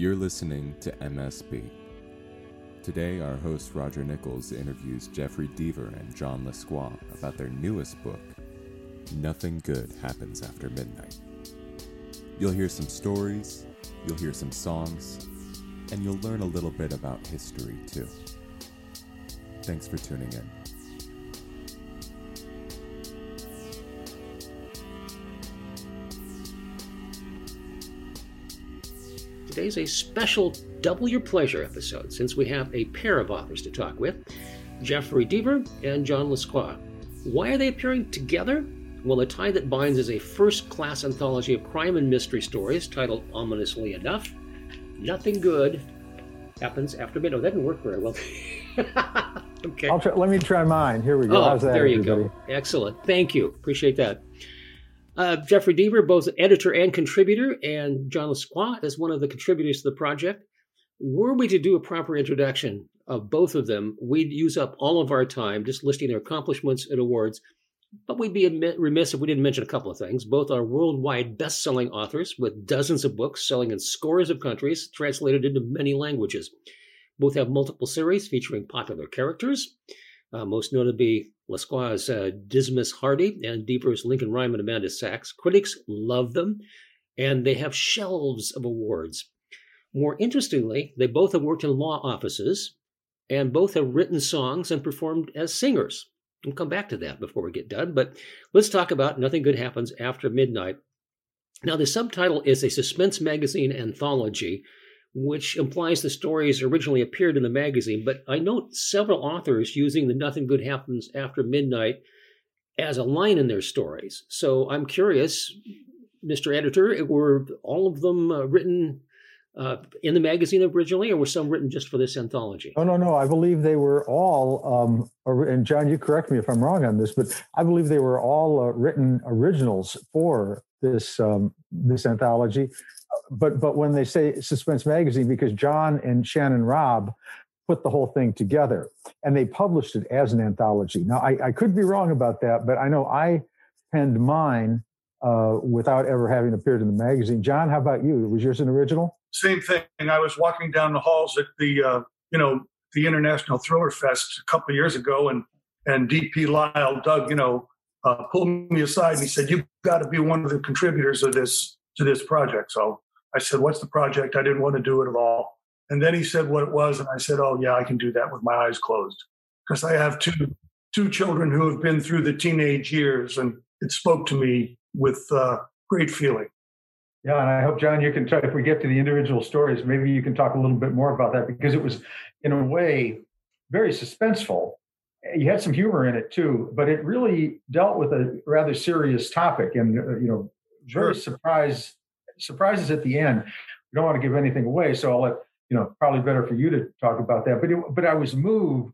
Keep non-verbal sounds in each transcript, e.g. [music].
You're listening to MSB. Today, our host Roger Nichols interviews Jeffery Deaver and John Lescroart about their newest book, Nothing Good Happens After Midnight. You'll hear some stories, you'll hear some songs, and you'll learn a little bit about history too. Thanks for tuning in. Today's a special Double Your Pleasure episode since we have a pair of authors to talk with Jeffery Deaver and John Lescroart. Why are they appearing together? Well, The Tie That Binds is a first class anthology of crime and mystery stories titled ominously enough Nothing Good Happens After Midnight. Oh, that didn't work very well. [laughs] okay. Try, let me try mine. Here we go. Oh, How's that, there you everybody? go. Excellent. Thank you. Appreciate that. Uh, Jeffery Deaver, both editor and contributor, and John Lescroart is one of the contributors to the project. Were we to do a proper introduction of both of them, we'd use up all of our time just listing their accomplishments and awards. But we'd be remiss if we didn't mention a couple of things. Both are worldwide best selling authors with dozens of books selling in scores of countries, translated into many languages. Both have multiple series featuring popular characters, uh, most notably Lescroart' uh, Dismas Hardy and Deaver's Lincoln Rhyme and Amelia Sachs. Critics love them, and they have shelves of awards. More interestingly, they both have worked in law offices, and both have written songs and performed as singers. We'll come back to that before we get done, but let's talk about Nothing Good Happens After Midnight. Now, the subtitle is a suspense magazine anthology which implies the stories originally appeared in the magazine. But I note several authors using the Nothing Good Happens After Midnight as a line in their stories. So I'm curious, Mr. Editor, were all of them uh, written uh, in the magazine originally, or were some written just for this anthology? Oh, no, no. I believe they were all, um, and John, you correct me if I'm wrong on this, but I believe they were all uh, written originals for this um, this anthology but but when they say suspense magazine because john and shannon Raab put the whole thing together and they published it as an anthology. Now i, I could be wrong about that but i know i penned mine uh, without ever having appeared in the magazine. John how about you? Was yours an original? Same thing. I was walking down the halls at the uh, you know the international thriller fest a couple years ago and and dp lyle doug you know uh, pulled me aside and he said you've got to be one of the contributors of this to this project so I said, What's the project? I didn't want to do it at all. And then he said what it was. And I said, Oh, yeah, I can do that with my eyes closed. Because I have two, two children who have been through the teenage years. And it spoke to me with uh, great feeling. Yeah, and I hope, John, you can try, if we get to the individual stories, maybe you can talk a little bit more about that because it was, in a way, very suspenseful. You had some humor in it too, but it really dealt with a rather serious topic and, uh, you know, very surprise surprises at the end. We don't want to give anything away, so I'll let you know. Probably better for you to talk about that. But it, but I was moved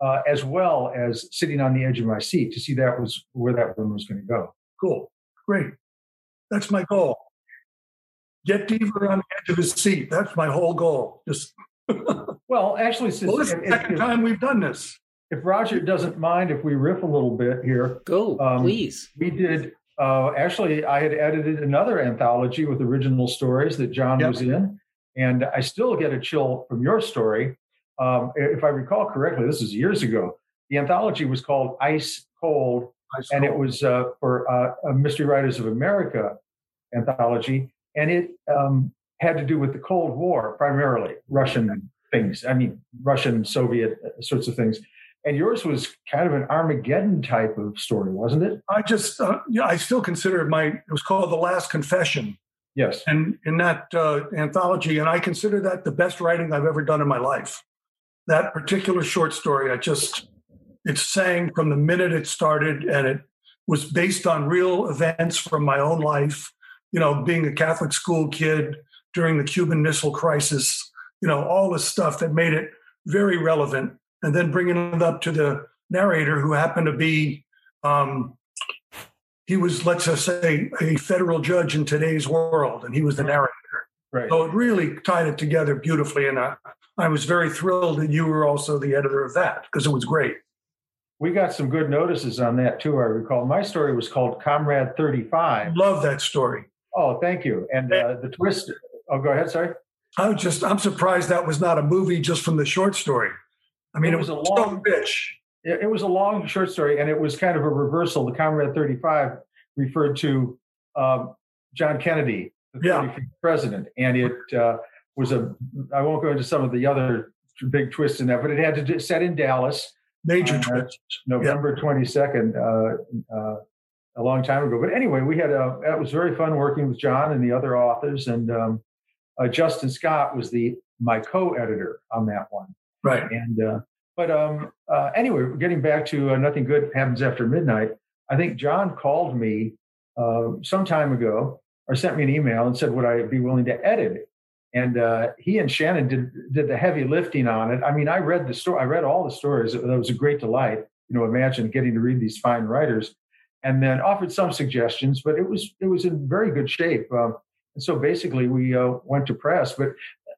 uh, as well as sitting on the edge of my seat to see that was where that one was going to go. Cool, great. That's my goal. Get Deaver on the edge of his seat. That's my whole goal. Just [laughs] well, actually, since well, this is the second if, time we've done this. If Roger doesn't mind, if we riff a little bit here, go um, please. We did uh, actually, I had edited another anthology with original stories that John yep. was in, and I still get a chill from your story. Um, if I recall correctly, this is years ago. The anthology was called Ice Cold, Ice and Cold. it was uh, for uh, Mystery Writers of America anthology, and it um, had to do with the Cold War primarily, Russian things. I mean, Russian, Soviet uh, sorts of things. And yours was kind of an Armageddon type of story, wasn't it? I just, uh, yeah, I still consider it my, it was called The Last Confession. Yes. And in that uh, anthology, and I consider that the best writing I've ever done in my life. That particular short story, I just, it sang from the minute it started, and it was based on real events from my own life. You know, being a Catholic school kid during the Cuban Missile Crisis, you know, all the stuff that made it very relevant and then bringing it up to the narrator who happened to be um, he was let's just say a federal judge in today's world and he was the narrator. Right. So it really tied it together beautifully and I, I was very thrilled that you were also the editor of that because it was great. We got some good notices on that too i recall. My story was called comrade 35 love that story. Oh thank you. And uh, the twist oh go ahead sorry. I'm just I'm surprised that was not a movie just from the short story. I mean, it, it was, was, a long bitch. It, it, was a long short story, and it was kind of a reversal. The Comrade 35 referred to um, John Kennedy, the yeah. president, and it uh, was a. I won't go into some of the other big twists in that, but it had to do, set in Dallas. Major uh, twist. November twenty second, uh, uh, a long time ago. But anyway, we had a. It was very fun working with John and the other authors, and um, uh, Justin Scott was the my co-editor on that one. Right. And uh, but um, uh, anyway, getting back to nothing good happens after midnight. I think John called me some time ago or sent me an email and said, "Would I be willing to edit it?" and uh, he and Shannon did did the heavy lifting on it. I mean, I read the story. I read all the stories. That was a great delight. You know, imagine getting to read these fine writers, and then offered some suggestions. But it was it was in very good shape. Um, and so basically, we uh, went to press. But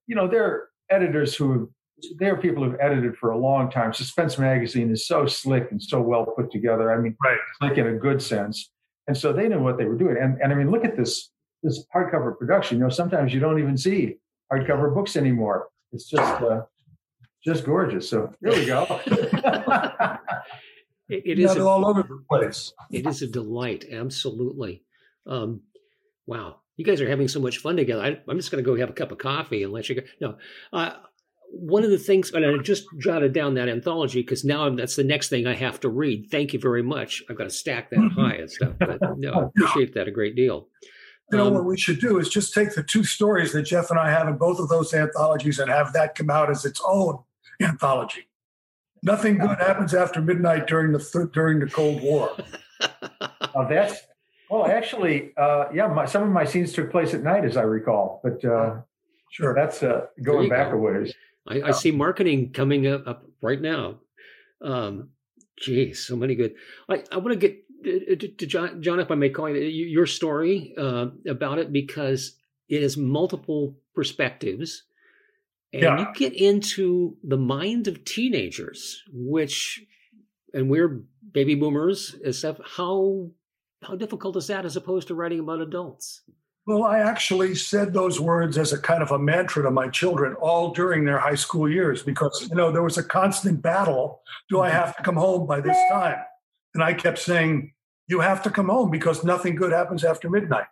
you know, there are editors who there are people who've edited for a long time. Suspense Magazine is so slick and so well put together. I mean, right. slick in a good sense. And so they knew what they were doing. And and I mean, look at this this hardcover production. You know, sometimes you don't even see hardcover books anymore. It's just uh, just gorgeous. So here we go. [laughs] [laughs] it, it is a, all over the place. It is a delight, absolutely. Um, wow, you guys are having so much fun together. I, am just going to go have a cup of coffee and let you go. No, uh, one of the things, and I just jotted down that anthology because now that's the next thing I have to read. Thank you very much. I've got to stack that mm-hmm. high and stuff. But [laughs] no, I appreciate that a great deal. You know, um, what we should do is just take the two stories that Jeff and I have in both of those anthologies and have that come out as its own anthology. Nothing good happens after midnight during the th- during the Cold War. [laughs] uh, that's well, actually, uh, yeah. My, some of my scenes took place at night, as I recall. But uh, sure, that's uh, going back go. a ways. I, I, see marketing coming up, up right now. Um, geez, so many good. I, I want to get to John, John, if I may call you, your story uh, about it because it has multiple perspectives, and yeah. you get into the mind of teenagers, which, and we're baby boomers, stuff. How how difficult is that as opposed to writing about adults? Well, I actually said those words as a kind of a mantra to my children all during their high school years because you know there was a constant battle. Do I mm-hmm. have to come home by this time? And I kept saying, you have to come home because nothing good happens after midnight.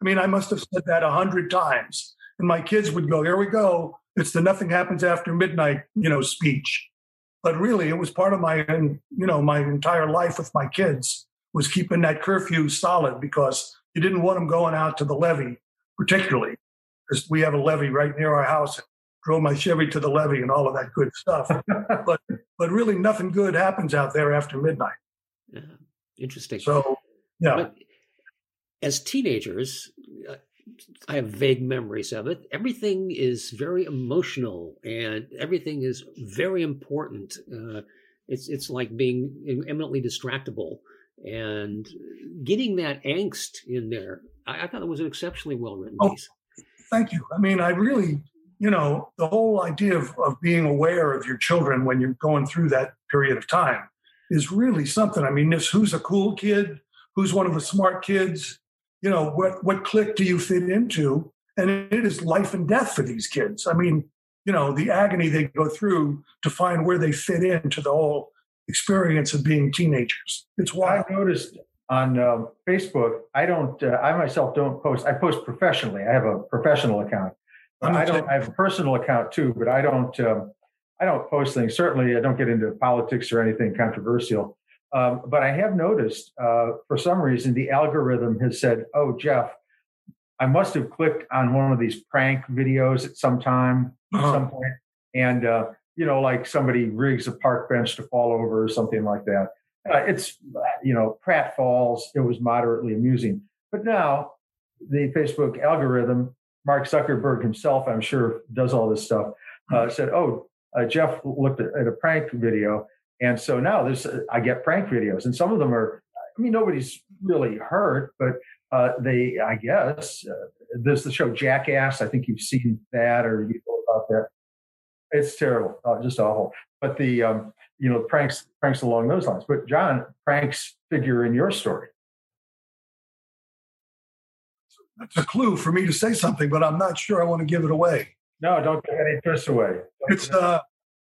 I mean, I must have said that a hundred times. And my kids would go, here we go. It's the nothing happens after midnight, you know, speech. But really, it was part of my, you know, my entire life with my kids was keeping that curfew solid because you didn't want them going out to the levee, particularly because we have a levee right near our house. Drove my Chevy to the levee and all of that good stuff. [laughs] but but really, nothing good happens out there after midnight. Yeah. Interesting. So, yeah. But as teenagers, uh, I have vague memories of it. Everything is very emotional, and everything is very important. Uh, it's it's like being eminently distractible, and getting that angst in there. I, I thought it was an exceptionally well written oh, piece. Thank you. I mean, I really, you know, the whole idea of, of being aware of your children when you're going through that period of time is really something. I mean, this who's a cool kid, who's one of the smart kids, you know, what what clique do you fit into? And it is life and death for these kids. I mean, you know, the agony they go through to find where they fit into the whole experience of being teenagers. It's why I noticed on uh, Facebook, I don't, uh, I myself don't post. I post professionally. I have a professional account. I don't. I have a personal account too, but I don't. Um, I don't post things. Certainly, I don't get into politics or anything controversial. Um, but I have noticed uh, for some reason the algorithm has said, "Oh, Jeff, I must have clicked on one of these prank videos at some time, uh-huh. at some point, and uh, you know, like somebody rigs a park bench to fall over or something like that. Uh, it's you know, Pratt Falls, It was moderately amusing, but now the Facebook algorithm, Mark Zuckerberg himself, I'm sure, does all this stuff. Uh, said, "Oh, uh, Jeff looked at, at, a prank video, and so now there's uh, I get prank videos, and some of them are. I mean, nobody's really hurt, but uh, they, I guess, uh, there's the show Jackass. I think you've seen that or you know about that. It's terrible, uh, just awful. But the um, you know pranks pranks along those lines. But John, pranks figure in your story. That's a clue for me to say something, but I'm not sure I want to give it away. No, don't give any twists away. It's uh,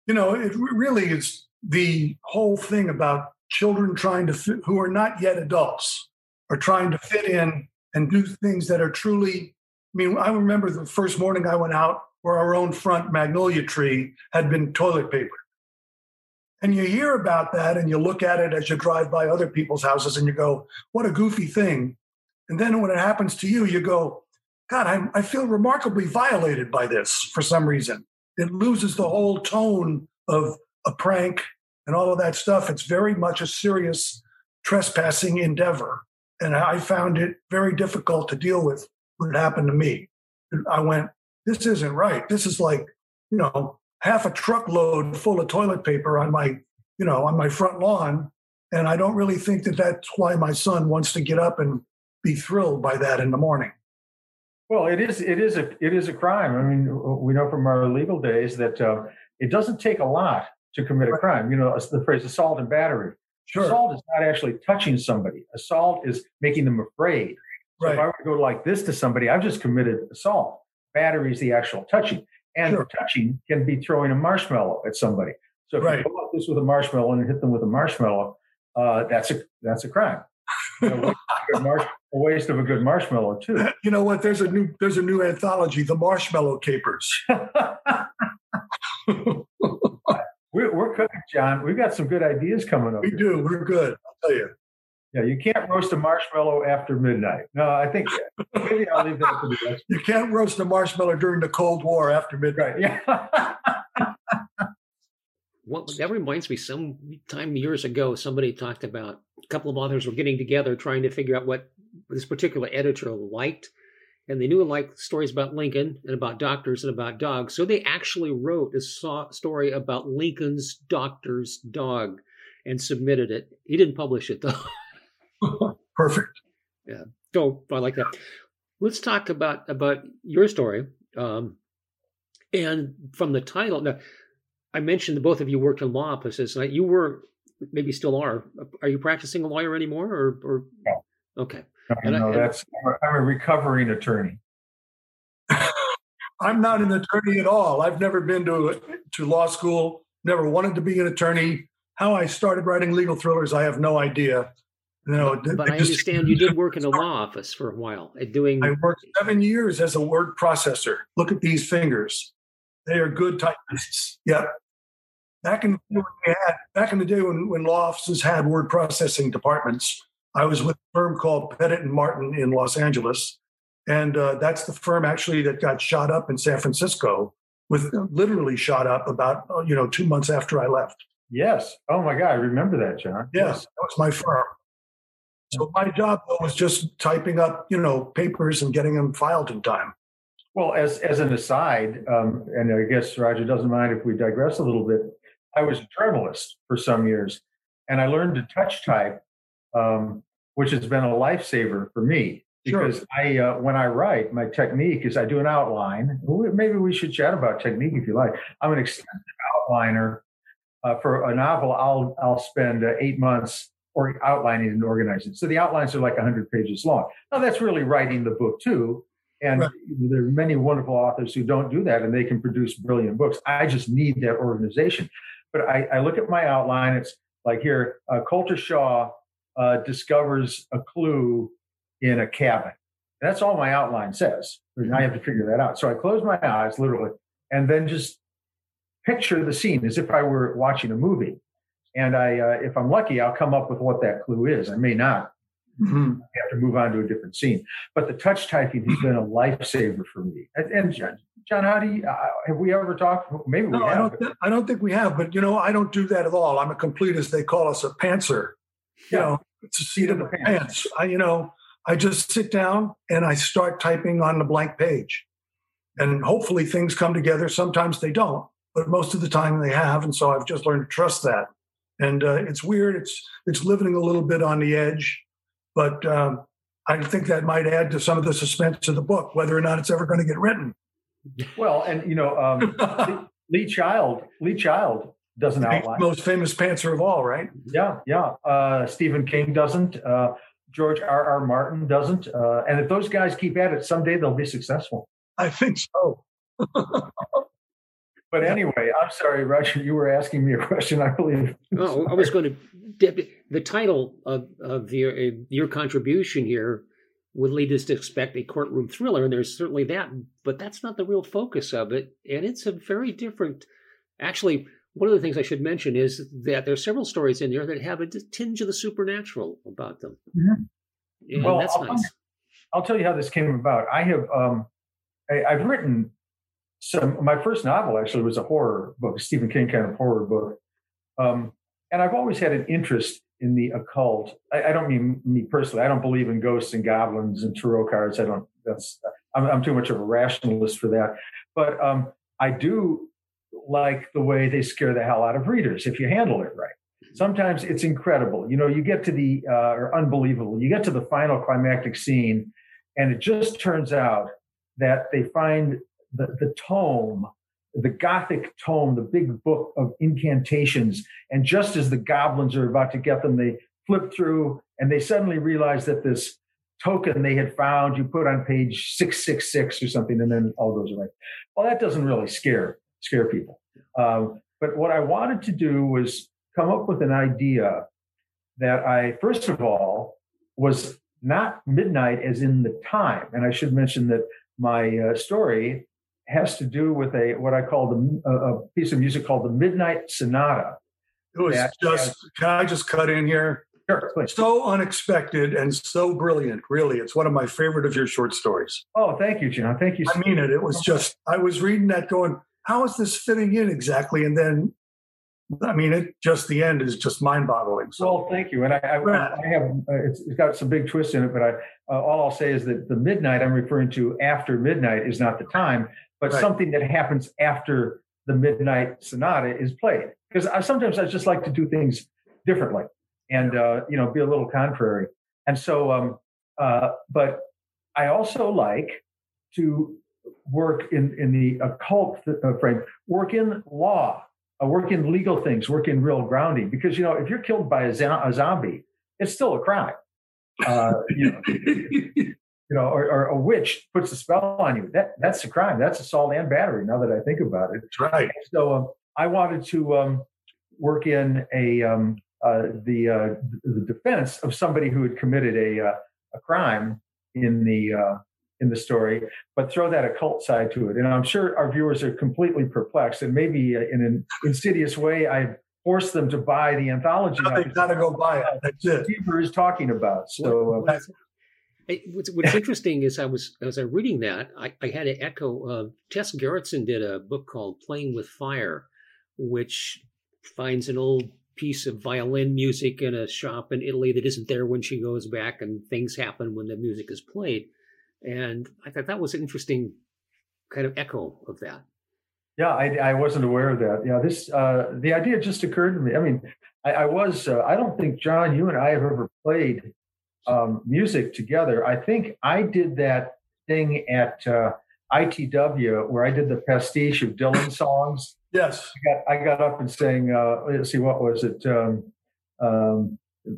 you know, it really is the whole thing about children trying to fit, who are not yet adults are trying to fit in and do things that are truly. I mean, I remember the first morning I went out where our own front magnolia tree had been toilet paper. And you hear about that and you look at it as you drive by other people's houses and you go, what a goofy thing. And then when it happens to you, you go, God, I'm, I feel remarkably violated by this for some reason. It loses the whole tone of a prank and all of that stuff. It's very much a serious trespassing endeavor. And I found it very difficult to deal with when it happened to me. I went, this isn't right. This is like, you know, half a truckload full of toilet paper on my, you know, on my front lawn. And I don't really think that that's why my son wants to get up and be thrilled by that in the morning. Well, it is it is a it is a crime. I mean, we know from our legal days that uh, it doesn't take a lot to commit a crime. You know, the phrase assault and battery. Sure. Assault is not actually touching somebody. Assault is making them afraid. So right. if I were to go like this to somebody, I've just committed assault. Battery is the actual touching, and sure. touching can be throwing a marshmallow at somebody. So if right. you go like this with a marshmallow and hit them with a marshmallow, uh, that's a that's a crime. You know, a waste of a good marshmallow too. [laughs] You know what? There's a new there's a new anthology, the Marshmallow Capers. [laughs] we're, we're cooking, John. We've got some good ideas coming up. We here. do. We're good. I'll tell you. Yeah, you can't roast a marshmallow after midnight. No, I think maybe I'll leave that to the next. You can't roast a marshmallow during the Cold War after midnight. Yeah. [laughs] well, that reminds me. Some time years ago, somebody talked about a couple of authors were getting together trying to figure out what this particular editor liked. And they knew and liked stories about Lincoln and about doctors and about dogs. So they actually wrote a story about Lincoln's doctor's dog and submitted it. He didn't publish it though. [laughs] [laughs] Perfect. Yeah. So I like that. Let's talk about about your story. Um, and from the title, now I mentioned that both of you worked in law offices. You were maybe still are. Are you practicing a lawyer anymore, or? or... No. Okay. No, no I, that's I'm a recovering attorney. [laughs] I'm not an attorney at all. I've never been to to law school. Never wanted to be an attorney. How I started writing legal thrillers, I have no idea. You know, but, but I understand you did work in a law office for a while, at doing. I worked seven years as a word processor. Look at these fingers; they are good typists. Yep. Back in had, back in the day when, when law offices had word processing departments, I was with a firm called Pettit and Martin in Los Angeles, and uh, that's the firm actually that got shot up in San Francisco, with literally shot up about uh, you know two months after I left. Yes. Oh my God, I remember that, John. Yes, that was my firm. So my job was just typing up, you know, papers and getting them filed in time. Well, as as an aside, um, and I guess Roger doesn't mind if we digress a little bit. I was a journalist for some years, and I learned to touch type, um, which has been a lifesaver for me. Because sure. I, uh, when I write, my technique is I do an outline. Maybe we should chat about technique if you like. I'm an extensive outliner. Uh, for a novel, I'll I'll spend uh, eight months or outlining and organizing. So the outlines are like 100 pages long. Now that's really writing the book too. And right. there are many wonderful authors who don't do that and they can produce brilliant books. I just need that organization. But I, I look at my outline. It's like here, uh, Colter Shaw uh, discovers a clue in a cabin. That's all my outline says. And I have to figure that out. So I close my eyes, literally, and then just picture the scene as if I were watching a movie. And I, uh, if I'm lucky, I'll come up with what that clue is. I may not. Mm-hmm. I have to move on to a different scene. But the touch typing has been a lifesaver for me. And, and John, how do you, uh, have we ever talked? Maybe no, we have. I don't, th- I don't think we have, but you know, I don't do that at all. I'm a complete, as they call us, a pantser. You know, it's a seat of the pants. pants. I, you know, I just sit down and I start typing on the blank page. And hopefully things come together. Sometimes they don't, but most of the time they have. And so I've just learned to trust that. And uh, it's weird. It's it's living a little bit on the edge, but um, I think that might add to some of the suspense of the book, whether or not it's ever going to get written. Well, and you know, um, [laughs] Lee Child, Lee Child doesn't outline. Most famous pantser of all, right? Yeah, yeah. Uh, Stephen King doesn't. Uh, George R. R. Martin doesn't. Uh, and if those guys keep at it, someday they'll be successful. I think so. [laughs] But anyway, I'm sorry, Roger. You were asking me a question, I believe. oh, I was going to. The title of of your your contribution here would lead us to expect a courtroom thriller, and there's certainly that, but that's not the real focus of it, and it's a very different. Actually, one of the things I should mention is that there are several stories in there that have a tinge of the supernatural about them. Mm-hmm. well, that's I'll, nice. I'll tell you how this came about. I have um, I, have written some. My first novel actually was a horror book, Stephen King kind of horror book, um, and I've always had an interest in the occult. I, I, don't mean me personally. I don't believe in ghosts and goblins and tarot cards. I don't. That's I'm, I'm too much of a rationalist for that. But um, I do like the way they scare the hell out of readers if you handle it right. Sometimes it's incredible. You know, you get to the uh, or unbelievable. You get to the final climactic scene, and it just turns out that they find the, the tome, the Gothic tome, the big book of incantations. And just as the goblins are about to get them, they flip through and they suddenly realize that this token they had found you put on page 666 or something, and then all goes away. Well, that doesn't really scare scare people. Um, but what I wanted to do was come up with an idea that I, first of all, was not midnight as in the time. And I should mention that my uh, story has to do with a what I call the a piece of music called the Midnight Sonata. It was just. Has, can I just cut in here? Sure, please. So unexpected and so brilliant. Really, it's one of my favorite of your short stories. Oh, thank you, John. Thank you. I mean it. It was just. I was reading that, going, "How is this fitting in exactly?" And then I mean, it just the end is just mind-boggling. So. Well, thank you, and I, I, I have uh, it's, it's got some big twists in it, but I uh, all I'll say is that the midnight I'm referring to after midnight is not the time, but right. something that happens after the midnight sonata is played. Because I, sometimes I just like to do things differently, and uh, you know, be a little contrary. And so, um, uh, but I also like to work in in the occult uh, frame, work in law uh, work in legal things, work in real grounding. Because you know, if you're killed by a, a zombie, it's still a crime. Uh, you know, [laughs] you know, or, or, a witch puts a spell on you. That that's a crime. That's assault and battery. Now that I think about it, that's right. So um, I wanted to um, work in a um, uh, the uh, the defense of somebody who had committed a uh, a crime in the uh, in the story, but throw that occult side to it. And I'm sure our viewers are completely perplexed, and maybe uh, in an insidious way, I forced them to buy the anthology. They've got to go buy it. That's it. Deaver is talking about. So. Uh, what's, what's [laughs] interesting is I was as I was reading that I, I had an echo. Uh, Tess Gerritsen did a book called "Playing with Fire," which finds an old piece of violin music in a shop in Italy that isn't there when she goes back, and things happen when the music is played. And I thought that was an interesting kind of echo of that. Yeah, I, I wasn't aware of that. Yeah, this uh, the idea just occurred to me. I mean, I, I was uh, I don't think John, you and I have ever played um, music together. I think I did that thing at uh, ITW where I did the pastiche of Dylan [coughs] songs. Yes, I got, I got up and sang. Uh, let's see, what was it? Um, um,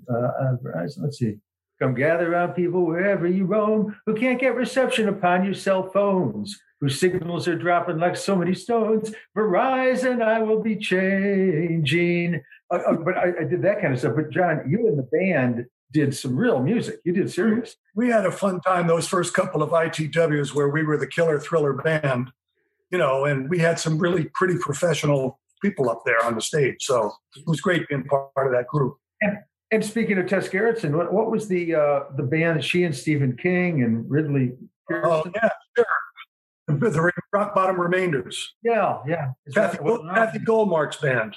uh, uh, let's see. Come gather round people wherever you roam who can't get reception upon your cell phones, whose signals are dropping like so many stones. Verizon, I will be changing. Uh, uh, but I, I, did that kind of stuff. But John, you and the band did some real music. You did serious. We had a fun time those first couple of ITWs where we were the killer thriller band, you know, and we had some really pretty professional people up there on the stage. So it was great being part of that group. And and speaking of Tess Gerritsen, what, what was the uh, the band she and Stephen King and Ridley? Oh yeah, sure. The, the Rock Bottom Remainders. Yeah, yeah. Kathy, Kathy Goldmark's band.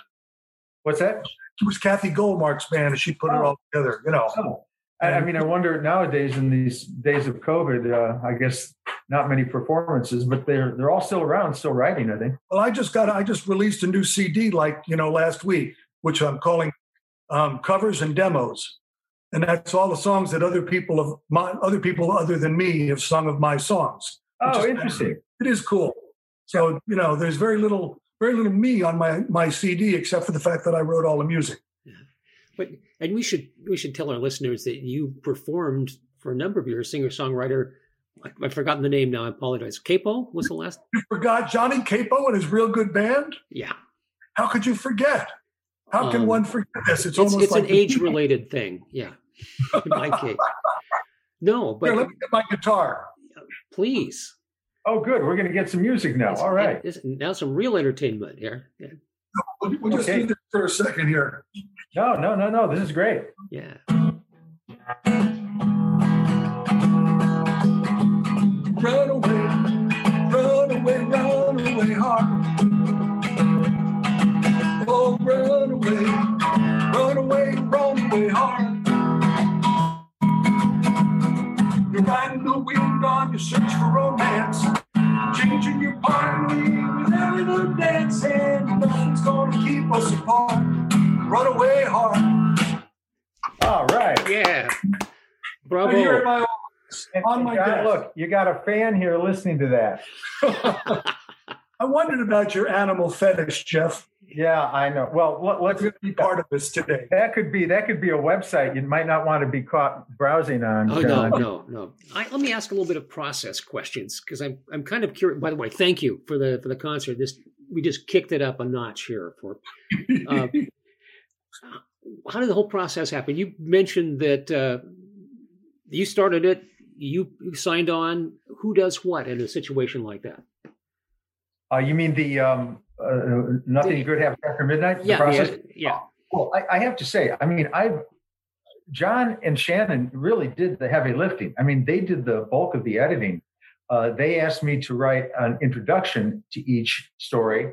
What's that? It was Kathy Goldmark's band, and she put oh. it all together. You know. Oh. I, I, mean, I wonder nowadays in these days of COVID, uh, I guess not many performances, but they're they're all still around, still writing. I think. Well, I just got I just released a new CD like you know last week, which I'm calling um, covers and demos, and that's all the songs that other people of my other people other than me have sung of my songs. Oh, interesting! It is cool. So you know, there's very little very little me on my my CD except for the fact that I wrote all the music. Yeah. But and we should we should tell our listeners that you performed for a number of years, singer songwriter I've forgotten the name now. I apologize. Capo was the last. You forgot Johnny Capo and his real good band. Yeah. How could you forget? How can Um, one forget this? It's, It's, almost it's like an age related thing. Yeah. In my case. [laughs] No, Here, but let me get my guitar. please. Oh, good. We're going to get some music now. It's- All right. it's- now some real entertainment here. Yeah. We'll, we'll just Okay. do this for a second here. No, no, no, no. This is great. Yeah. Run away, run away, run away hard. Oh, run away, run away, run away hard. You're riding the wind on your search for romance, changing your partner with every little dance, and nothing's gonna keep us apart. Run away hard. All right. Yeah. Right here Bravo. at my office, on my John, desk. look, you got a fan here listening to that. [laughs] I wondered about your animal fetish, Jeff. Yeah, I know. Well, let, I'm let's. going to be part of this today. That could be that could be a website you might not want to be caught browsing on. Oh no, John. no, no. I, let me ask a little bit of process questions because I'm I'm kind of curious. By the way, thank you for the for the concert. This we just kicked it up a notch here. For uh, [laughs] how did the whole process happen? You mentioned that uh, you started it. You you signed on. Who does what in a situation like that? Uh, you mean the um, uh, nothing The- good happens after midnight? The Yeah, process? yeah, yeah. Well, I, I have to say, I mean, I've John and Shannon really did the heavy lifting. I mean, they did the bulk of the editing. Uh, they asked me to write an introduction to each story,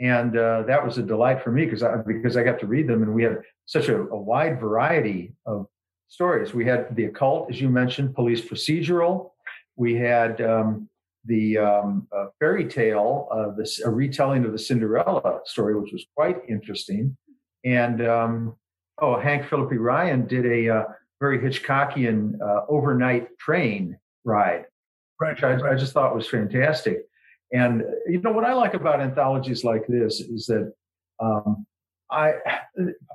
and uh, that was a delight for me because I because I got to read them, and we had such a, a wide variety of stories. We had the occult, as you mentioned, police procedural. We had um, the um, uh, fairy tale, uh, this a retelling of the Cinderella story, which was quite interesting. And um, oh, Hank Phillippi Ryan did a uh, very Hitchcockian uh, overnight train ride, Right. which I, I just thought was fantastic. And uh, you know what I like about anthologies like this is that um, I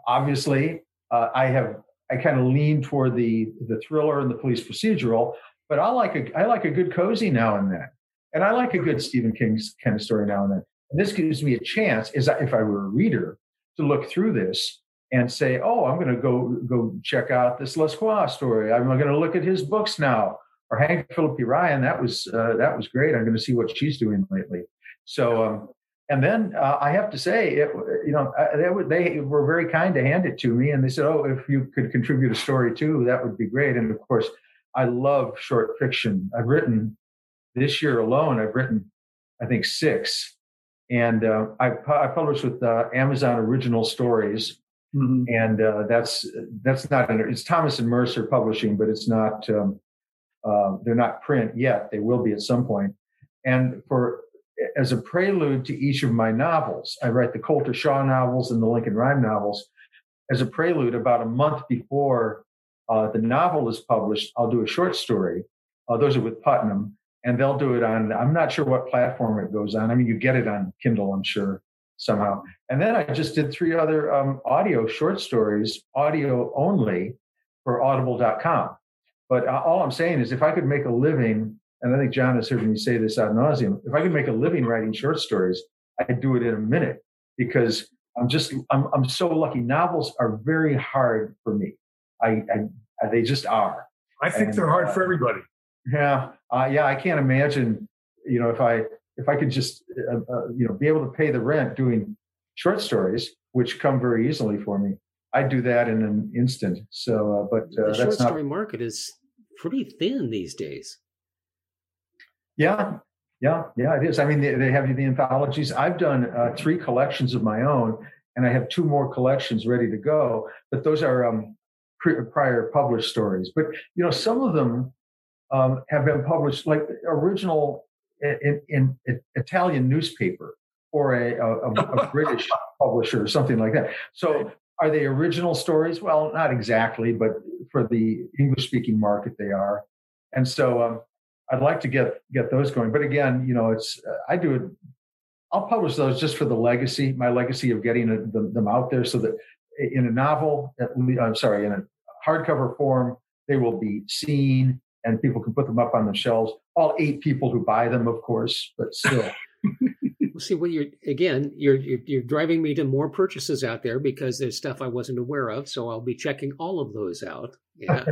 obviously uh, I have I kind of lean toward the the thriller and the police procedural, but I like a I like a good cozy now and then, and I like a good Stephen King kind of story now and then. And this gives me a chance, is if I were a reader, to look through this and say, oh, I'm going to go go check out this Lescroart story. I'm going to look at his books now. Or Hank Phillippi Ryan, that was uh, that was great. I'm going to see what she's doing lately. So, um, and then uh, I have to say, it, you know, they, were, they were very kind to hand it to me, and they said, oh, if you could contribute a story too, that would be great. And of course, I love short fiction. I've written this year alone. I've written, I think, six, and uh, I, pu- I published with uh, Amazon Original Stories Mhm. and uh, that's that's not an, it's Thomas and Mercer Publishing, but it's not um, uh, they're not print yet. They will be at some point. And for as a prelude to each of my novels, I write the Colter Shaw novels and the Lincoln Rhyme novels. As a prelude, about a month before uh, the novel is published, I'll do a short story. Uh, those are with Putnam, and they'll do it on. I'm not sure what platform it goes on. I mean, you get it on Kindle, I'm sure somehow. And then I just did three other um, audio short stories, audio only, for Audible.com. But uh, all I'm saying is, if I could make a living, and I think John has heard me say this ad nauseum, if I could make a living writing short stories, I'd do it in a minute because I'm just I'm I'm so lucky. Novels are very hard for me. I, I they just are. I think And, they're hard uh, for everybody. Yeah, uh, yeah. I can't imagine. You know, if I if I could just uh, uh, you know be able to pay the rent doing short stories, which come very easily for me, I'd do that in an instant. So, uh, but uh, the short that's not. story market is pretty thin these days. Yeah, yeah, yeah. It is. I mean, they, they have the anthologies. I've done uh, three collections of my own, and I have two more collections ready to go. But those are um, pre- prior published stories. But you know, some of them um, have been published, like original in, in, in Italian newspaper or a, a, a [laughs] British publisher or something like that. So. Are they original stories? Well, not exactly, but for the English-speaking market, they are. And so, um, I'd like to get get those going. But again, you know, it's uh, I do it. I'll publish those just for the legacy, my legacy of getting a, them, them out there, so that in a novel, at I'm sorry, in a hardcover form, they will be seen and people can put them up on the shelves. All eight people who buy them, of course, but still. [laughs] well, see, when you're again, you're, you're, you're driving me to more purchases out there because there's stuff I wasn't aware of. So I'll be checking all of those out. Yeah,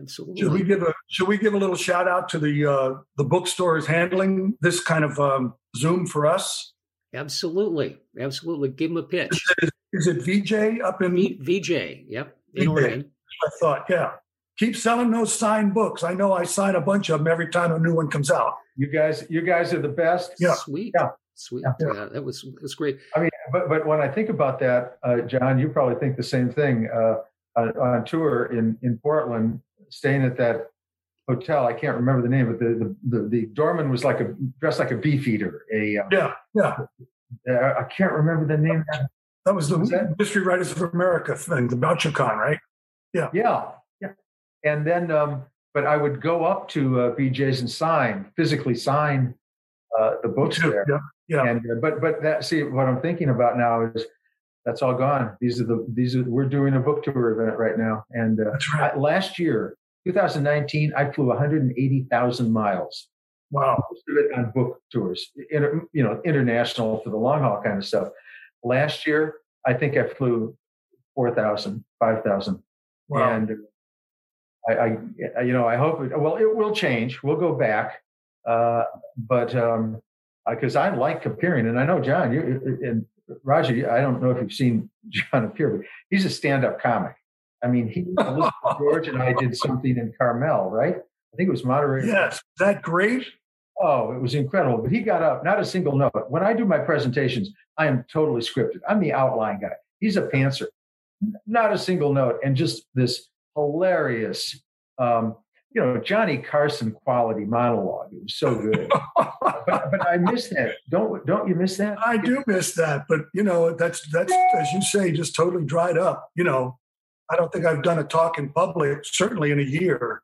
absolutely. Should we give a Should we give a little shout out to the uh, the bookstores handling this kind of um, Zoom for us? Absolutely, absolutely. Give them a pitch. Is it, is it VJ up in v, VJ? Yep, in VJ. Oregon. I thought, yeah. Keep selling those signed books. I know I sign a bunch of them every time a new one comes out. You guys, you guys are the best. Yeah, sweet. Yeah, sweet. Yeah, yeah that was that's great. I mean, but but when I think about that, uh, John, you probably think the same thing. Uh, on, on, tour in in Portland, staying at that hotel. I can't remember the name, but the the, the, the doorman was like a dressed like a beef eater. A um, yeah, yeah. Uh, I can't remember the name. That was the was that? Mystery Writers of America thing, the BoucherCon, right? Yeah, yeah, yeah. And then, um, but I would go up to uh, VJ's and sign, physically sign uh, the books there. Yeah, yeah. And uh, but but that see what I'm thinking about now is that's all gone. These are the these are we're doing a book tour event right now. And uh, right. I, last year 2019, I flew 180,000 miles. Wow. Most of it on book tours, inter, you know, international for the long haul kind of stuff. Last year, I think I flew 4,000, 5,000. Wow. And I, I, you know, I hope it, well, it will change. We'll go back. Uh, but, um, because I like appearing, and I know John, you and Roger. I don't know if you've seen [laughs] John appear, but he's a stand-up comic. I mean, he, George and I did something in Carmel, right? I think it was moderated. Yes, that great. Oh, it was incredible. But he got up, not a single note. When I do my presentations, I am totally scripted. I'm the outline guy. He's a pantser, not a single note, and just this hilarious, um, you know, Johnny Carson quality monologue. It was so good. but, but I miss that. Don't don't you miss that? I do miss that. But you know, that's that's as you say, just totally dried up. You know, I don't think I've done a talk in public, certainly in a year.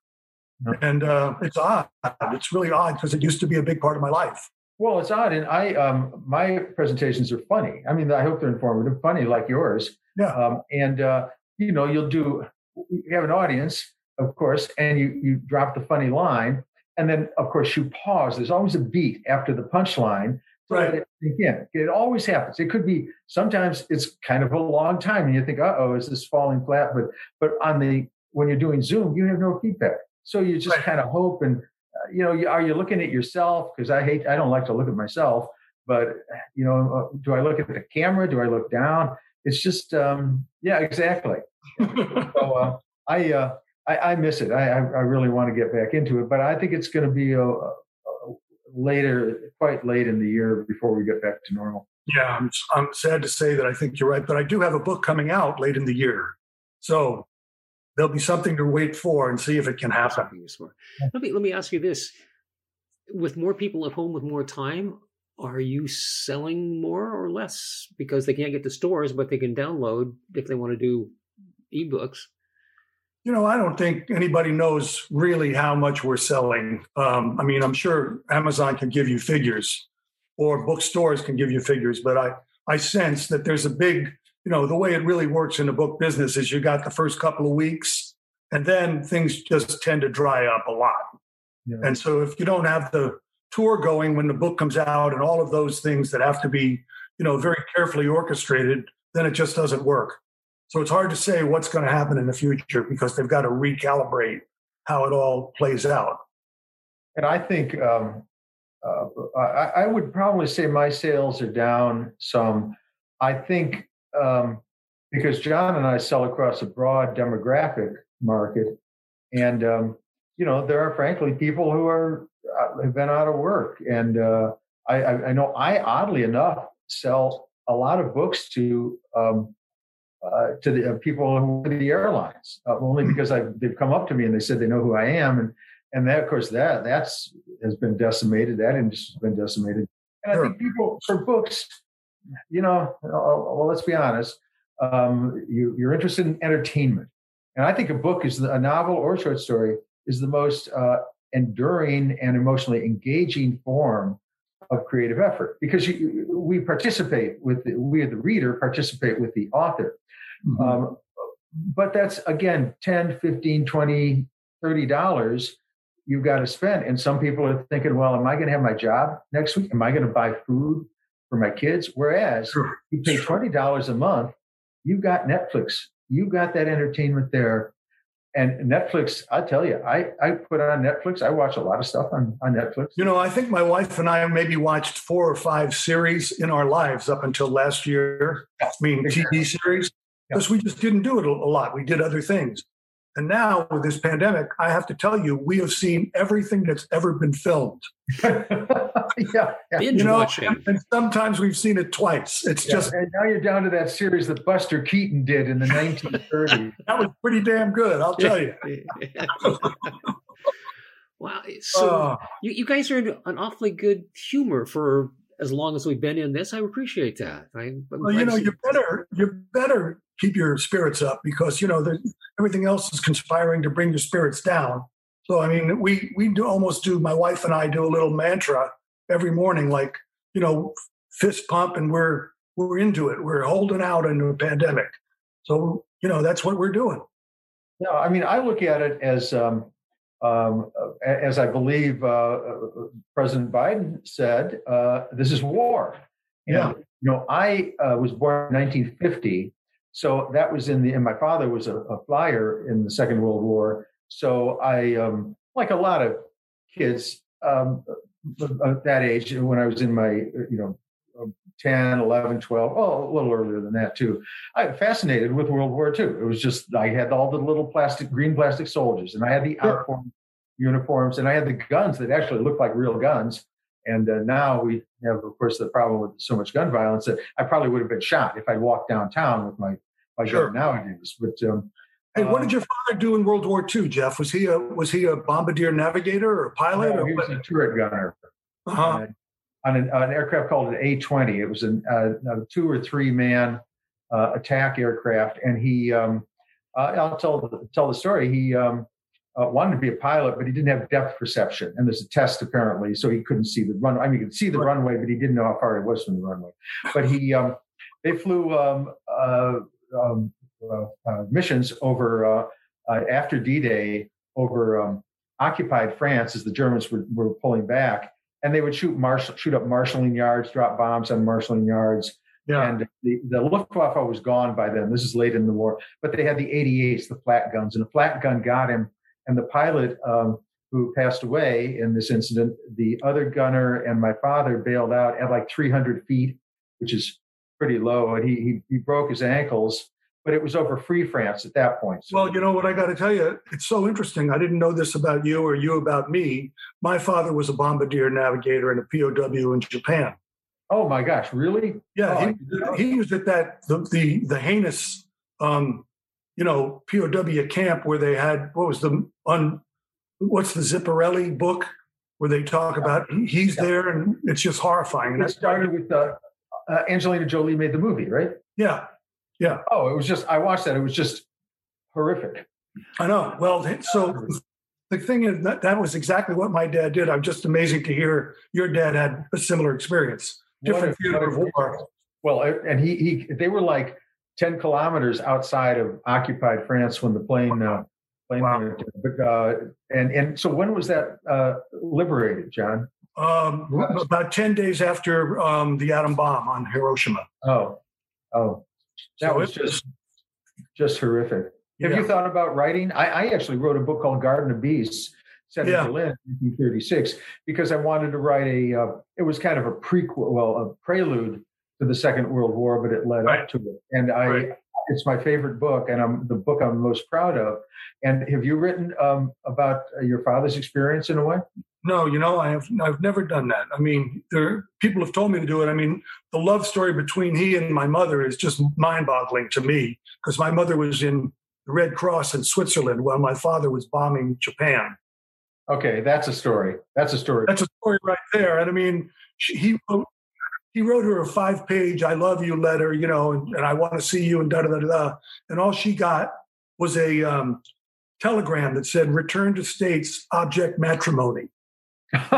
And uh, it's odd. It's really odd because it used to be a big part of my life. Well, it's odd, and I um, my presentations are funny. I mean, I hope they're informative, funny like yours. Yeah. Um, and uh, you know, you'll do. You have an audience, of course, and you you drop the funny line, and then of course you pause. There's always a beat after the punchline, Right. Again, it always happens. It could be sometimes it's kind of a long time, and you think, "Uh oh, is this falling flat?" But but on the when you're doing Zoom, you have no feedback, so you just right. kind of hope and uh, you know, are you looking at yourself? Because I hate, I don't like to look at myself, but you know, uh, do I look at the camera? Do I look down? It's just, um, yeah, exactly. So uh, I, uh, I, I miss it. I, I really want to get back into it, but I think it's going to be a, later, quite late in the year before we get back to normal. Yeah, I'm, I'm sad to say that I think you're right, but I do have a book coming out late in the year. So there'll be something to wait for and see if it can happen. Let me let me ask you this: with more people at home with more time, are you selling more or less because they can't get to stores, but they can download if they want to do ebooks? You know, I don't think anybody knows really how much we're selling. Um, I mean, I'm sure Amazon can give you figures or bookstores can give you figures, but I, I sense that there's a big, you know, the way it really works in the book business is you got the first couple of weeks and then things just tend to dry up a lot. Yeah. And so if you don't have the tour going when the book comes out and all of those things that have to be, you know, very carefully orchestrated, then it just doesn't work. So it's hard to say what's going to happen in the future because they've got to recalibrate how it all plays out. And I think um, uh, I, I, would probably say my sales are down some. I think um, because John and I sell across a broad demographic market, and um, you know there are frankly people who are uh, have been out of work, and uh, I, I, know I oddly enough sell a lot of books to um, uh, to the uh, people who the airlines, uh, only hmm. because I've, they've come up to me and they said they know who I am, and and that of course that that's has been decimated. That industry's been decimated, and sure. I think people for books, you know, well, let's be honest, um, you you're interested in entertainment, and I think a book is the, a novel or short story is the most uh, enduring and emotionally engaging form of creative effort because you, we participate with the, we the reader participate with the author Mm-hmm. Um, but that's again 10 15 20 30 dollars you've got to spend. And some people are thinking, well, am I going to have my job next week? Am I going to buy food for my kids? Whereas sure. you pay $20 a month, you've got Netflix, you've got that entertainment there. And Netflix, I tell you, I, I put on Netflix. I watch a lot of stuff on, on Netflix. You know, I think my wife and I maybe watched four or five series in our lives up until last year. I mean, TV series, because we just didn't do it a lot. We did other things. And now with this pandemic, I have to tell you, we have seen everything that's ever been filmed. [laughs] yeah, yeah. you know, watching. And, sometimes we've seen it twice. It's yeah. just and now you're down to that series that Buster Keaton did in the [laughs] 1930s. that was pretty damn good, I'll tell you. [laughs] wow. So uh, you, you guys are in an awfully good humor for as long as we've been in this. I appreciate that. I, well, you know, you better you better keep your spirits up because you know the, everything else is conspiring to bring your spirits down. So I mean, we we do almost do. My wife and I do a little mantra every morning, like you know, fist pump, and we're we're into it. We're holding out in a pandemic. So you know, that's what we're doing. No, I mean, I look at it as um, um, as I believe uh, uh, President Biden said, uh, this is war. Yeah. you know, I uh, was born in 1950, so that was in the. And my father was a, a flyer in the Second World War. So I, um, like a lot of kids um, at that age, when I was in my, you know, 10, 11, 12, oh, a little earlier than that too. I was fascinated with World War II. It was just, I had all the little plastic, green plastic soldiers, and I had the sure. outform uniforms, and I had the guns that actually looked like real guns. And uh, now we have, of course, the problem with so much gun violence that I probably would have been shot if I'd walked downtown with my, my sure. gun nowadays. But um, Hey, what did um, your father do in World War II, Jeff? Was he a was he a bombardier navigator or a pilot? No, he was a turret gunner. Uh-huh on an, an, aircraft called an A-20. It was an, uh, a two or three man uh, attack aircraft, and he. Um, uh, I'll tell tell the story. He um, uh, wanted to be a pilot, but he didn't have depth perception, and there's a test apparently, so he couldn't see the runway. I mean, he could see the runway, but he didn't know how far it was from the runway. But he, um, they flew um, uh, um, uh, missions over after D-Day over um, occupied France as the Germans were, were pulling back and they would shoot marshal, shoot up marshalling yards, drop bombs on marshalling yards. Yeah. And the, the Luftwaffe was gone by then. This is late in the war, but they had the 88s, the flak guns, and a flak gun got him. And the pilot um, who passed away in this incident, the other gunner and my father bailed out at like 300 feet, which is pretty low, and he he, he broke his ankles but it was over free France at that point. So well, you know what I got to tell you, it's so interesting. I didn't know this about you or you about me. My father was a bombardier navigator and a POW in Japan. Oh my gosh, really? Yeah, oh, he, he, was at that the the, the heinous, um, you know, POW camp where they had what was the un, what's the Zipparelli book where they talk about he's yeah. there and it's just horrifying. And that started with uh, uh, Angelina Jolie made the movie, right? Yeah, yeah. Oh, it was just, I watched that. It was just horrific. I know. Well, so the thing is that that was exactly what my dad did. I'm just amazing to hear your dad had a similar experience. Different theater of war. Well, and he, he, they were like 10 kilometers outside of occupied France when the plane, uh, plane, wow. uh, and, and so when was that, uh, liberated, John? Um, about 10 days after, um, the atom bomb on Hiroshima. Oh, oh, that so was just just horrific. Have you thought about writing? I, I, actually wrote a book called Garden of Beasts, set in yeah. Berlin, 1936, because I wanted to write a. Uh, it was kind of a prequel, well, a prelude to the Second World War, but it led right. up to it. And I, right. it's my favorite book, and I'm the book I'm most proud of. And have you written um, about your father's experience in a way? No, you know, I have I've never done that. I mean, there people have told me to do it. I mean, the love story between he and my mother is just mind-boggling to me because my mother was in the Red Cross in Switzerland while my father was bombing Japan. Okay, that's a story. That's a story. That's a story right there. And I mean, she, he wrote, he wrote her a five-page "I love you" letter, you know, and, and I want to see you, and da da da da. And all she got was a um, telegram that said "Return to States, object matrimony." [laughs]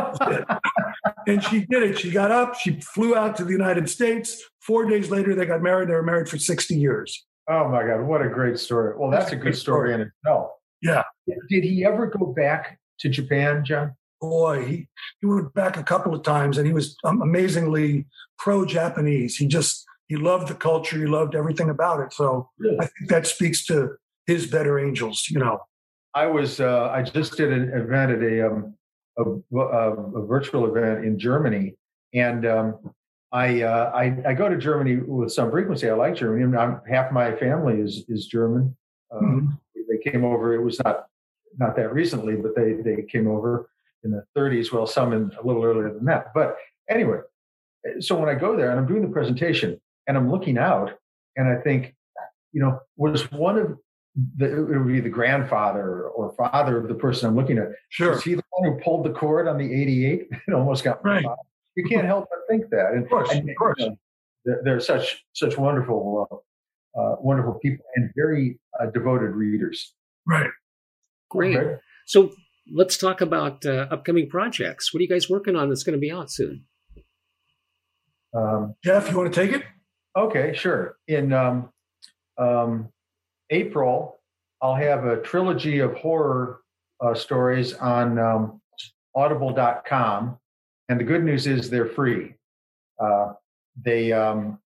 and she did it. She got up, she flew out to the United States. Four days later, they got married. They were married for 60 years. Oh my God, what a great story. Well, that's a good story in itself. Yeah. Did he ever go back to Japan, John? Boy, he, he went back a couple of times, and he was um, amazingly pro-Japanese. He just he loved the culture. He loved everything about it. So really? I think that speaks to his better angels. You know, I was uh, I just did an event at a um, a, a, a, virtual event in Germany, and um, I, uh, I, I go to Germany with some frequency. I like Germany. I'm, half my family is is German. Um, mm-hmm. They came over. It was not not that recently, but they they came over in the 30s. Well, some in a little earlier than that. But anyway, so when I go there and I'm doing the presentation and I'm looking out, and I think, you know, was one of the, it would be the grandfather or father of the person I'm looking at. Sure. Is he the one who pulled the cord on the 88? [laughs] It almost got right. You can't help but think that. And, of course, and, of course. You know, they're, they're, such such wonderful, uh, uh, wonderful people and very uh, devoted readers. Right. Great. Okay. So let's talk about uh, upcoming projects. What are you guys working on that's going to be out soon? Um, Jeff, you want to take it? Okay, sure. In um, um, April, I'll have a trilogy of horror uh, stories on um, audible.com. And the good news is they're free. Uh, they, um,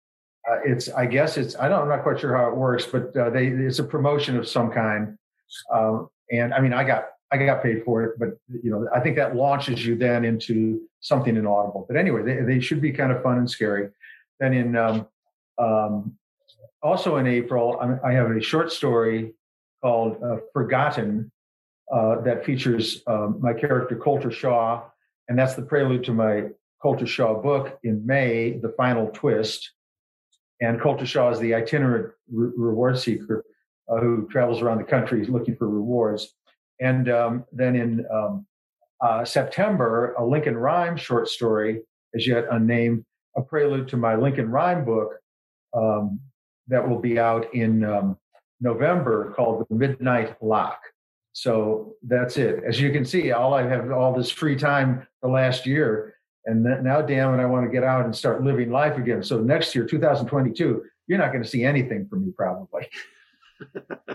uh, it's, I guess it's, I don't, I'm not quite sure how it works, but uh, they, it's a promotion of some kind. Um, and I mean, I got, I got paid for it, but you know, I think that launches you then into something in Audible. But anyway, they, they should be kind of fun and scary. Then in um, um, also in April, I have a short story called uh, Forgotten uh, that features uh, my character Colter Shaw, and that's the prelude to my Colter Shaw book in May, The Final Twist. And Colter Shaw is the itinerant re- reward seeker uh, who travels around the country looking for rewards. And um, then in um, uh, September, a Lincoln Rhyme short story, as yet unnamed, a prelude to my Lincoln Rhyme book, um, that will be out in um, November called The Midnight Lock. So that's it. As you can see, all I have all this free time the last year, and now, damn it, I want to get out and start living life again. So next year, 2022, you're not going to see anything from me probably. [laughs]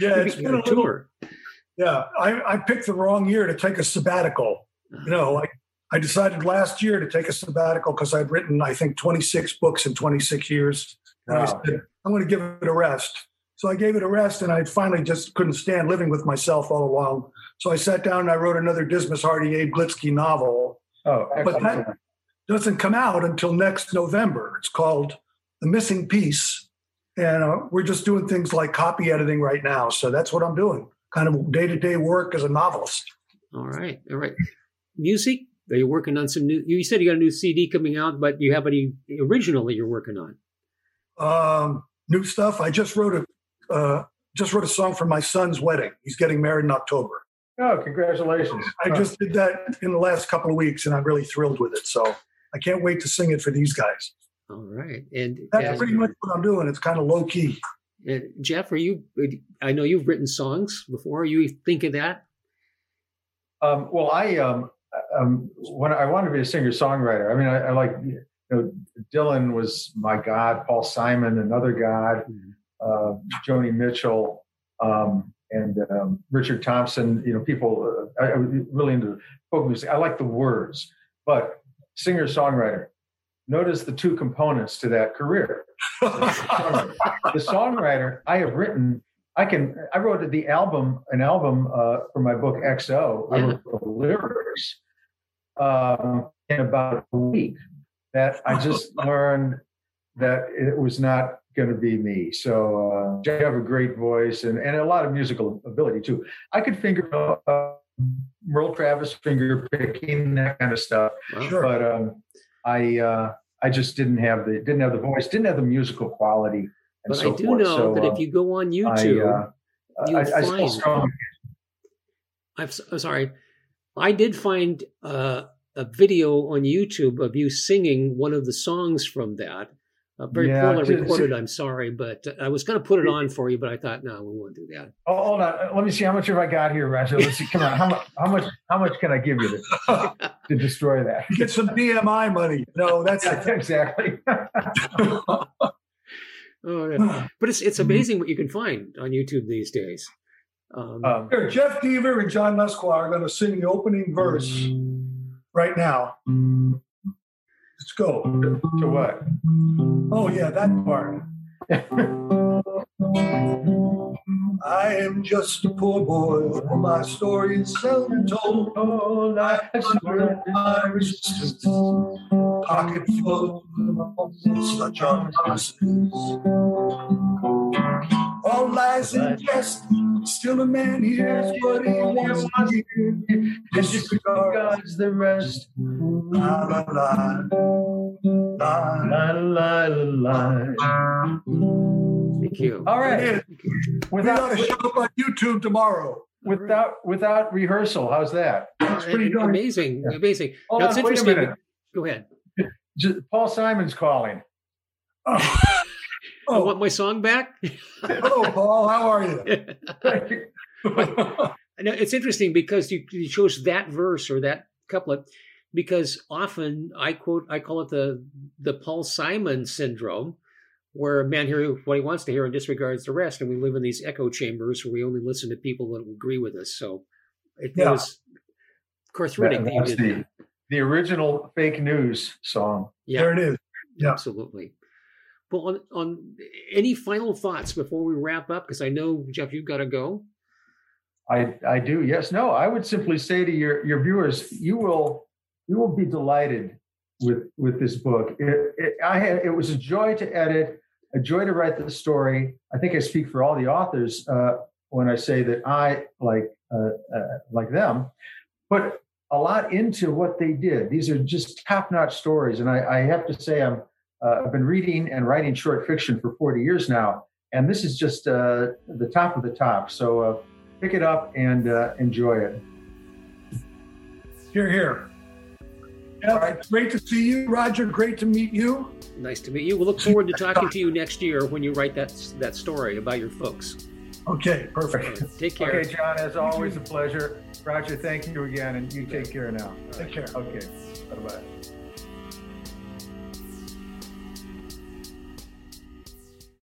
yeah, it's been a tour. Little, yeah, I, I picked the wrong year to take a sabbatical. You know, like I decided last year to take a sabbatical because I'd written, I think, 26 books in 26 years. And wow. I said, I'm going to give it a rest. So I gave it a rest and I finally just couldn't stand living with myself all along. So I sat down and I wrote another Dismas Hardy Abe Glitsky novel. Oh, excellent. But that doesn't come out until next November. It's called The Missing Piece. And uh, we're just doing things like copy editing right now. So that's what I'm doing, kind of day to day work as a novelist. All right. All right. Music? Are you working on some new? You said you got a new CD coming out, but you have any original that you're working on? Um, new stuff. I just wrote a uh, just wrote a song for my son's wedding. He's getting married in October. Oh, congratulations! I just did that in the last couple of weeks, and I'm really thrilled with it. So I can't wait to sing it for these guys. All right, and that's pretty much what I'm doing. It's kind of low key. And Jeff, are you? I know you've written songs before. Are you think of that? Um, well, I um, um, when I wanted to be a singer songwriter. I mean, I, I like you know, Dylan was my God, Paul Simon, another God, mm-hmm. uh, Joni Mitchell, um, and um, Richard Thompson. You know, people. Uh, I, I was really into folk music. I like the words, but singer songwriter. Notice the two components to that career. the, [laughs] songwriter. the songwriter I have written. I can. I wrote the album, an album uh, for my book XO. I wrote the lyrics um, in about a week that I [laughs] just learned that it was not going to be me. So uh, I have a great voice and, and a lot of musical ability too. I could finger uh, Merle Travis finger picking that kind of stuff, sure. but um, I uh, I just didn't have the didn't have the voice, didn't have the musical quality. but so I do forth. know so, that if uh, you go on YouTube, I, uh, you I, find. I I'm sorry. I did find uh, a video on YouTube of you singing one of the songs from that. Uh, very yeah, poorly recorded. I'm sorry, but I was going to put it on for you, but I thought, no, we won't do that. Oh, hold on. Let me see how much have I got here, Roger. Let's see. Come on. How much? How much? How much can I give you to, to destroy that? [laughs] Get some BMI money. No, that's [laughs] exactly. [laughs] oh, yeah. but it's it's amazing what you can find on YouTube these days. Um, Um, Here, Jeff Deaver and John Lescroart are going to sing the opening verse right now. Let's go. to what? Oh, yeah, that part. [laughs] I am just a poor boy. My story is seldom told. Oh, life's My resistance, pocket full of such unpromises. All lies and jest. Still a man hears what he wants to hear. Disregards the rest. la la la. La, La la la la. thank you. All It We Without got to show up on YouTube tomorrow. without without rehearsal, how's that? It's pretty And- darn amazing, amazing. Hold Now, on, it's wait a interesting. minute. Go ahead. Just, Paul Simon's calling. Oh, [laughs] I oh, want my song back. [laughs] hello, Paul. How are you? [laughs] No, it's interesting because you, you chose that verse or that couplet because often I quote I call it the the Paul Simon syndrome, where a man hears what he wants to hear and disregards the rest, and we live in these echo chambers where we only listen to people that agree with us. So it Yeah. was Carthritic that you did the, that. the original fake news song. Yeah, There it is. Yeah. absolutely. Well, on, on any final thoughts before we wrap up, because I know Jeff, you've got to go. I I do. Yes. No. I would simply say to your your viewers, you will you will be delighted with with this book. It, it, I had it was a joy to edit, a joy to write the story. I think I speak for all the authors uh, when I say that I like uh, uh, like them, put a lot into what they did. These are just top notch stories, and I, I have to say I'm uh, I've been reading and writing short fiction for 40 years now, and this is just uh, the top of the top. So. Uh, pick it up and uh, enjoy it. Here, here. Yeah, it's great to see you, Roger. Great to meet you. Nice to meet you. We'll look forward to talking to you next year when you write that that story about your folks. Okay, perfect. Take care. Okay, John, as always, a pleasure. Roger, thank you again, and you take care now. Take care. Okay, bye bye.